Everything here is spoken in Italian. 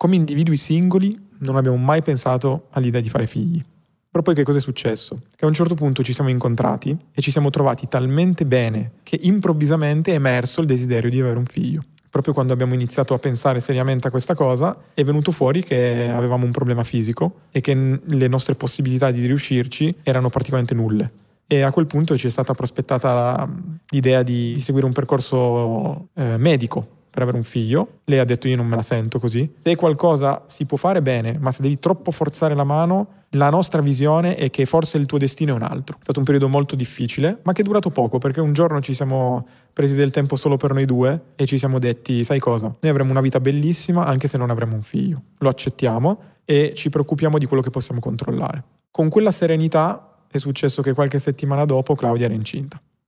come individui singoli non abbiamo mai pensato all'idea di fare figli. Però poi che cosa è successo? Che a un certo punto ci siamo incontrati e ci siamo trovati talmente bene che improvvisamente è emerso il desiderio di avere un figlio. Proprio quando abbiamo iniziato a pensare seriamente a questa cosa è venuto fuori che avevamo un problema fisico e che le nostre possibilità di riuscirci erano praticamente nulle. E a quel punto ci è stata prospettata l'idea di, seguire un percorso eh, medico per avere un figlio. Lei ha detto io non me la sento così. Se qualcosa si può fare bene, ma se devi troppo forzare la mano, la nostra visione è che forse il tuo destino è un altro. È stato un periodo molto difficile, ma che è durato poco, perché un giorno ci siamo presi del tempo solo per noi due e ci siamo detti, sai cosa? Noi avremo una vita bellissima anche se non avremo un figlio. Lo accettiamo e ci preoccupiamo di quello che possiamo controllare. Con quella serenità è successo che qualche settimana dopo Claudia era incinta.